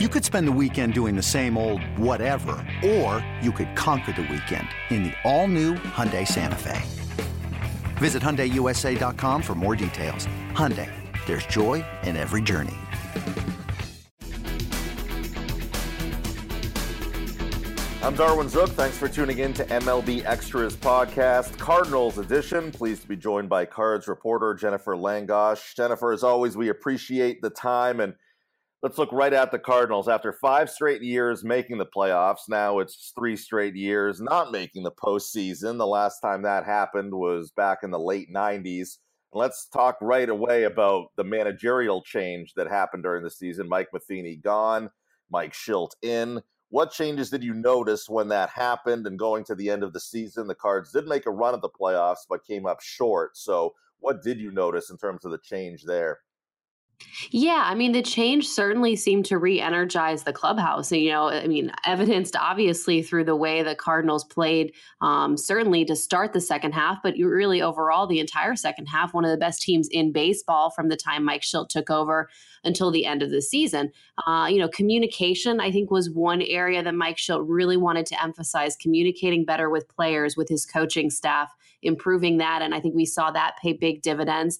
You could spend the weekend doing the same old whatever, or you could conquer the weekend in the all-new Hyundai Santa Fe. Visit HyundaiUSA.com for more details. Hyundai, there's joy in every journey. I'm Darwin Zook. Thanks for tuning in to MLB Extras podcast, Cardinals edition. Pleased to be joined by Cards reporter Jennifer Langosh. Jennifer, as always, we appreciate the time and let's look right at the Cardinals. After five straight years making the playoffs, now it's three straight years not making the postseason. The last time that happened was back in the late 90s. Let's talk right away about the managerial change that happened during the season. Mike Matheny gone, Mike Shildt in. What changes did you notice when that happened? And going to the end of the season, the Cards did make a run at the playoffs, but came up short. So, what did you notice in terms of the change there? Yeah, I mean, the change certainly seemed to re energize the clubhouse. You know, I mean, evidenced obviously through the way the Cardinals played, um, certainly to start the second half, but really overall the entire second half, one of the best teams in baseball from the time Mike Shildt took over until the end of the season. Uh, you know, communication, I think, was one area that Mike Shildt really wanted to emphasize communicating better with players, with his coaching staff, improving that. And I think we saw that pay big dividends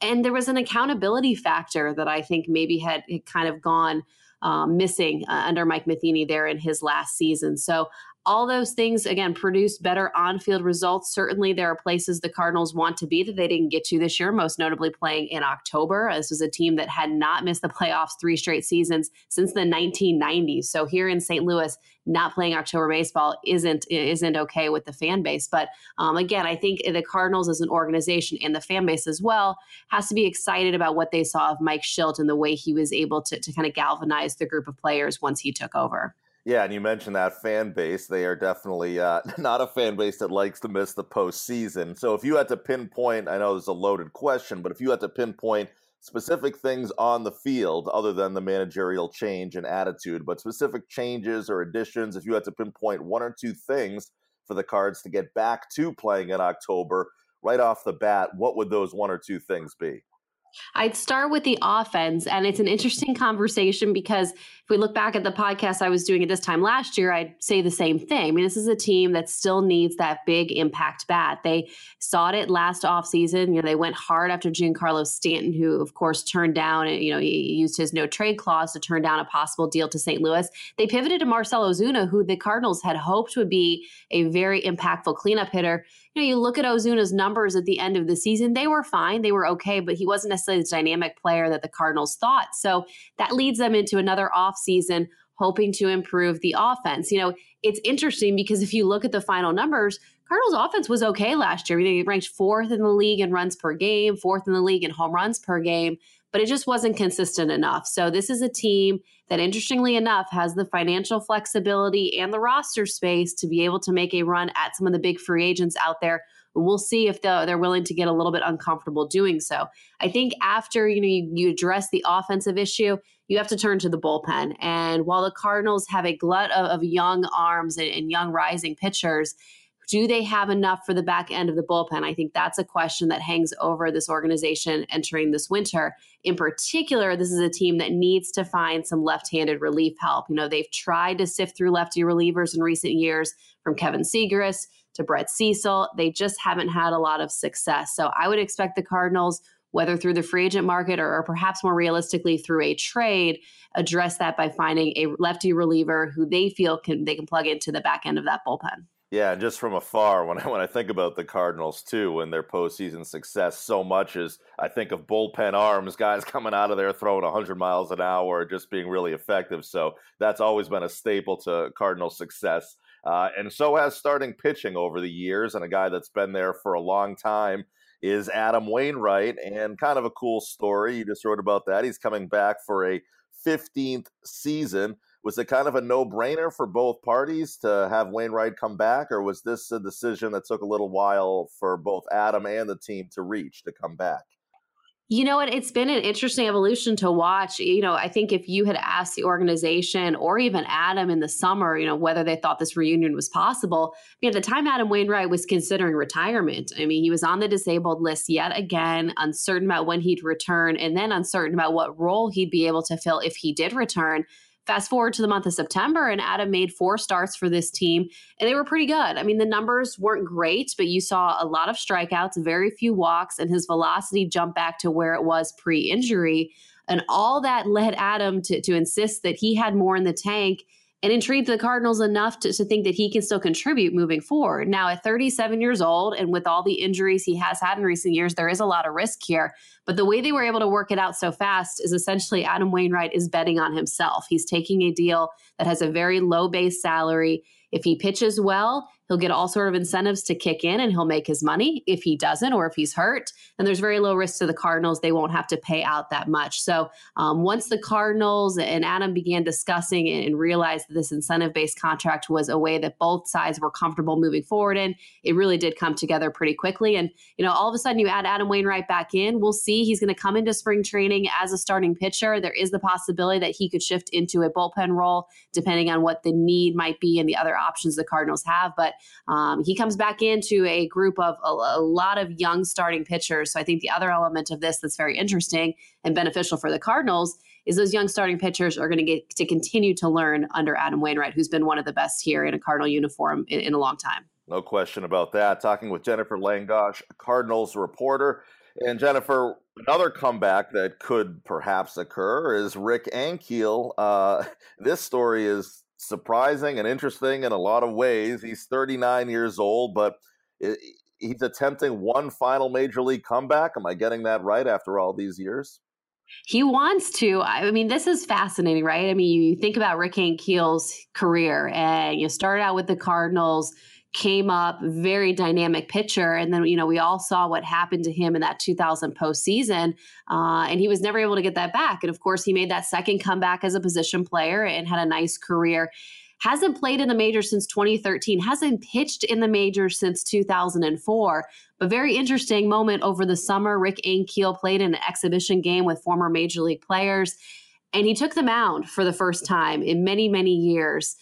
and there was an accountability factor that I think maybe had, kind of gone um, missing uh, under Mike Matheny there in his last season. So all those things again produce better on-field results. Certainly there are places the cardinals want to be that they didn't get to this year most notably playing in october. This was a team that had not missed the playoffs three straight seasons since the 1990s so here in st louis not playing october baseball isn't isn't okay with the fan base. But um, again i think the cardinals as an organization and the fan base as well has to be excited about what they saw of mike shildt and the way he was able to, to kind of galvanize the group of players once he took over yeah, and you mentioned that fan base. They are definitely uh, not a fan base that likes to miss the postseason. So if you had to pinpoint, I know this is a loaded question, but if you had to pinpoint specific things on the field other than the managerial change and attitude, but specific changes or additions, if you had to pinpoint one or two things for the Cards to get back to playing in October, right off the bat, what would those one or two things be? I'd start with the offense. And it's an interesting conversation because if we look back at the podcast I was doing at this time last year, I'd say the same thing. I mean, this is a team that still needs that big impact bat. They sought it last offseason. You know, they went hard after Giancarlo Stanton, who, of course, turned down, and you know, he used his no trade clause to turn down a possible deal to St. Louis. They pivoted to Marcell Ozuna, who the Cardinals had hoped would be a very impactful cleanup hitter you know, you look at Ozuna's numbers at the end of the season, they were fine, they were okay, but he wasn't necessarily the dynamic player that the Cardinals thought. So that leads them into another offseason hoping to improve the offense. You know, it's interesting because if you look at the final numbers, Cardinals offense was okay last year. They ranked fourth in the league in runs per game, fourth in the league in home runs per game but it just wasn't consistent enough. So this is a team that, interestingly enough, has the financial flexibility and the roster space to be able to make a run at some of the big free agents out there. We'll see if they're willing to get a little bit uncomfortable doing so. I think after you know you, you address the offensive issue, you have to turn to the bullpen. And while the Cardinals have a glut of, of young arms and, and young rising pitchers, do they have enough for the back end of the bullpen? I think that's a question that hangs over this organization entering this winter. In particular, this is a team that needs to find some left handed relief help. You know, they've tried to sift through lefty relievers in recent years from Kevin Siegrist to Brett Cecil. They just haven't had a lot of success. So I would expect the Cardinals whether through the free agent market or, or, perhaps more realistically through a trade, address that by finding a lefty reliever who they feel can they can plug into the back end of that bullpen. Yeah, and just from afar, when I when I think about the Cardinals too and their postseason success, so much as I think of bullpen arms, guys coming out of there throwing 100 miles an hour, just being really effective. So that's always been a staple to Cardinal success, uh, and so has starting pitching over the years. And a guy that's been there for a long time is Adam Wainwright, and kind of a cool story. You just wrote about that. He's coming back for a 15th season was it kind of a no brainer for both parties to have Wainwright come back, or was this a decision that took a little while for both Adam and the team to reach to come back? You know what? It's been an interesting evolution to watch. You know, I think if you had asked the organization or even Adam in the summer, you know, whether they thought this reunion was possible, I mean, at the time Adam Wainwright was considering retirement. I mean, he was on the disabled list yet again, uncertain about when he'd return, and then uncertain about what role he'd be able to fill if he did return. Fast forward to the month of September, and Adam made four starts for this team, and they were pretty good. I mean, the numbers weren't great, but you saw a lot of strikeouts, very few walks, and his velocity jumped back to where it was pre injury. And all that led Adam to, to insist that he had more in the tank and intrigued the Cardinals enough to, to think that he can still contribute moving forward. Now, at 37 years old, and with all the injuries he has had in recent years, there is a lot of risk here. But the way they were able to work it out so fast is essentially Adam Wainwright is betting on himself. He's taking a deal that has a very low base salary. If he pitches well, he'll get all sort of incentives to kick in and he'll make his money. If he doesn't or if he's hurt, then there's very low risk to the Cardinals. They won't have to pay out that much. So um, once the Cardinals and Adam began discussing and realized that this incentive based contract was a way that both sides were comfortable moving forward in, it really did come together pretty quickly. And, you know, all of a sudden you add Adam Wainwright back in, we'll see he's going to come into spring training as a starting pitcher. There is the possibility that he could shift into a bullpen role depending on what the need might be and the other options the Cardinals have. But um, he comes back into a group of a, a lot of young starting pitchers. So I think the other element of this that's very interesting and beneficial for the Cardinals is those young starting pitchers are going to get to continue to learn under Adam Wainwright, who's been one of the best here in a Cardinal uniform in, in a long time. No question about that. Talking with Jennifer Langosh, Cardinals reporter. And Jennifer, another comeback that could perhaps occur is Rick Ankiel. Uh, this story is surprising and interesting in a lot of ways. He's 39 years old, but he's attempting one final major league comeback. Am I getting that right after all these years? He wants to. I mean, this is fascinating, right? I mean, you think about Rick Ankiel's career, and you started out with the Cardinals came up, very dynamic pitcher. And then, you know, we all saw what happened to him in that 2000 postseason. Uh, and he was never able to get that back. And of course, he made that second comeback as a position player and had a nice career. Hasn't played in the major since 2013, hasn't pitched in the major since 2004. But very interesting moment over the summer. Rick Ankiel played in an exhibition game with former major league players, and he took the mound for the first time in many, many years.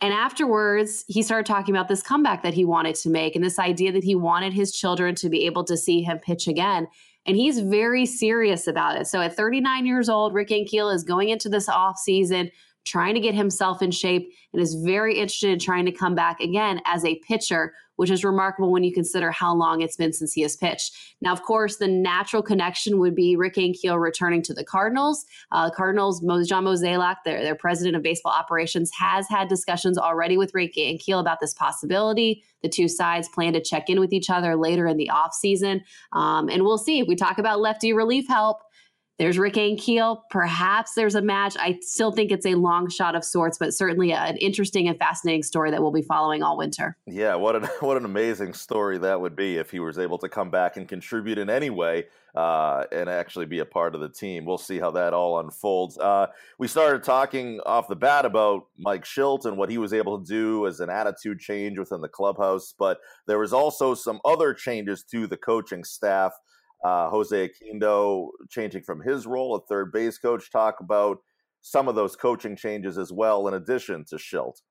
And afterwards, he started talking about this comeback that he wanted to make and this idea that he wanted his children to be able to see him pitch again. And he's very serious about it. So at 39 years old, Rick Ankiel is going into this off season trying to get himself in shape and is very interested in trying to come back again as a pitcher, which is remarkable when you consider how long it's been since he has pitched. Now, of course, the natural connection would be Rick Ankiel returning to the Cardinals. Uh, Cardinals, John Mozeliak, their, their president of baseball operations, has had discussions already with Rick Ankiel about this possibility. The two sides plan to check in with each other later in the offseason. Um, and we'll see. If we talk about lefty relief help, there's Rick Ankiel. Perhaps there's a match. I still think it's a long shot of sorts, but certainly an interesting and fascinating story that we'll be following all winter. Yeah, what an what an amazing story that would be if he was able to come back and contribute in any way uh, and actually be a part of the team. We'll see how that all unfolds. Uh, we started talking off the bat about Mike Shildt and what he was able to do as an attitude change within the clubhouse, but there was also some other changes to the coaching staff. Uh, Jose Oquendo changing from his role at third base coach. Talk about some of those coaching changes as well, in addition to Shildt.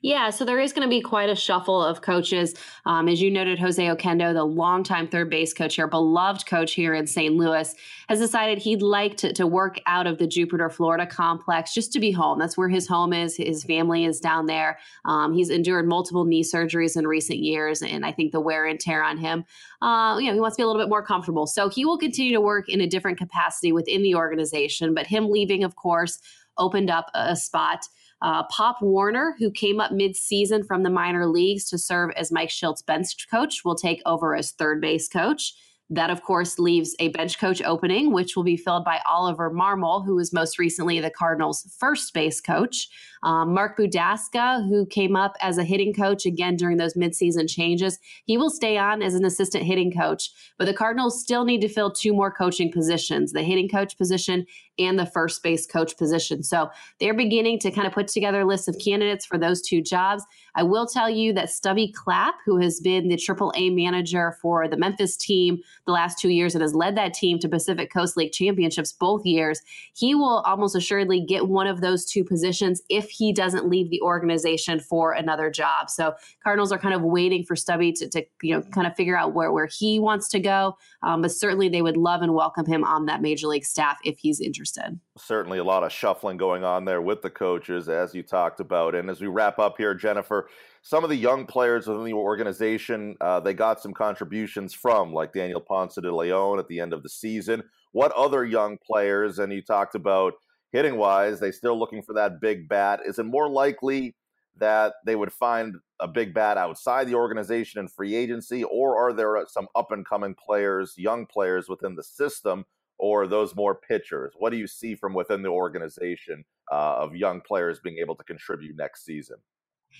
Yeah, so there is going to be quite a shuffle of coaches. Um, as you noted, Jose Oquendo, the longtime third base coach here, beloved coach here in St. Louis, has decided he'd like to, to work out of the Jupiter, Florida complex just to be home. That's where his home is. His family is down there. Um, he's endured multiple knee surgeries in recent years, and I think the wear and tear on him, uh, you know, he wants to be a little bit more comfortable. So he will continue to work in a different capacity within the organization, but him leaving, of course, opened up a spot uh, Pop Warner, who came up mid-season from the minor leagues to serve as Mike Shildt's bench coach, will take over as third base coach. That, of course, leaves a bench coach opening, which will be filled by Oliver Marmol, who was most recently the Cardinals' first base coach. Um, Mark Budaska, who came up as a hitting coach again during those midseason changes, he will stay on as an assistant hitting coach. But the Cardinals still need to fill two more coaching positions the hitting coach position and the first base coach position. So they're beginning to kind of put together a list of candidates for those two jobs. I will tell you that Stubby Clapp, who has been the AAA manager for the Memphis team the last two years and has led that team to Pacific Coast League championships both years, he will almost assuredly get one of those two positions if he doesn't leave the organization for another job. So Cardinals are kind of waiting for Stubby to, to you know kind of figure out where, where he wants to go. Um, but certainly they would love and welcome him on that major league staff if he's interested interested. Certainly a lot of shuffling going on there with the coaches, as you talked about. And as we wrap up here, Jennifer, some of the young players within the organization, uh, they got some contributions from, like Daniel Ponce de Leon at the end of the season. What other young players, and you talked about hitting wise, they still looking for that big bat. Is it more likely that they would find a big bat outside the organization in free agency, or are there some up and coming players, young players within the system, or those more pitchers? What do you see from within the organization uh, of young players being able to contribute next season?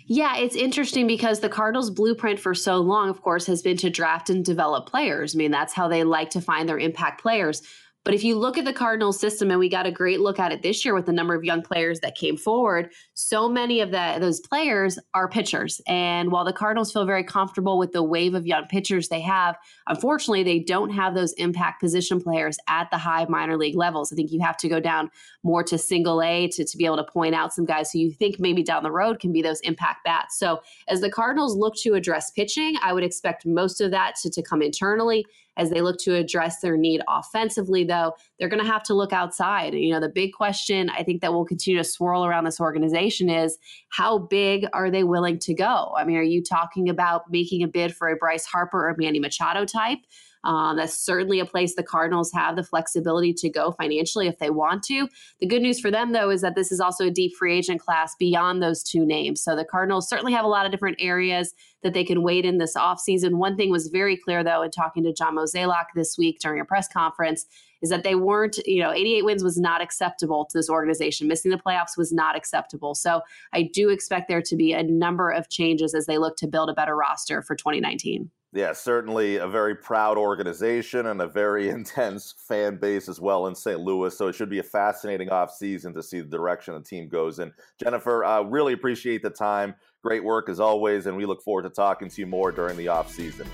Yeah, it's interesting because the Cardinals' blueprint for so long, of course, has been to draft and develop players. I mean, that's how they like to find their impact players. But if you look at the Cardinals system, and we got a great look at it this year with the number of young players that came forward, so many of the, those players are pitchers. And while the Cardinals feel very comfortable with the wave of young pitchers they have, unfortunately, they don't have those impact position players at the high minor league levels. I think you have to go down more to single A to, to be able to point out some guys who you think maybe down the road can be those impact bats. So as the Cardinals look to address pitching, I would expect most of that to, to come internally as they look to address their need offensively, though, they're going to have to look outside. You know, the big question I think that will continue to swirl around this organization is how big are they willing to go? I mean, are you talking about making a bid for a Bryce Harper or Manny Machado type? Um, that's certainly a place the Cardinals have the flexibility to go financially if they want to. The good news for them, though, is that this is also a deep free agent class beyond those two names. So the Cardinals certainly have a lot of different areas that they can wait in this offseason. One thing was very clear, though, in talking to John Mozeliak this week during a press conference, is that they weren't, you know, 88 wins was not acceptable to this organization. Missing the playoffs was not acceptable. So I do expect there to be a number of changes as they look to build a better roster for 2019. Yeah, certainly a very proud organization and a very intense fan base as well in St. Louis. So it should be a fascinating offseason to see the direction the team goes in. Jennifer, uh, really appreciate the time. Great work as always, and we look forward to talking to you more during the offseason.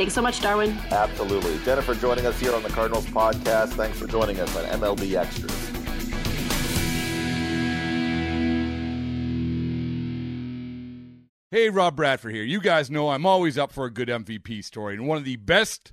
Thanks so much, Darwin. Absolutely. Jennifer joining us here on the Cardinals podcast. Thanks for joining us on MLB Extras. Hey, Rob Bradford here. You guys know I'm always up for a good MVP story, and one of the best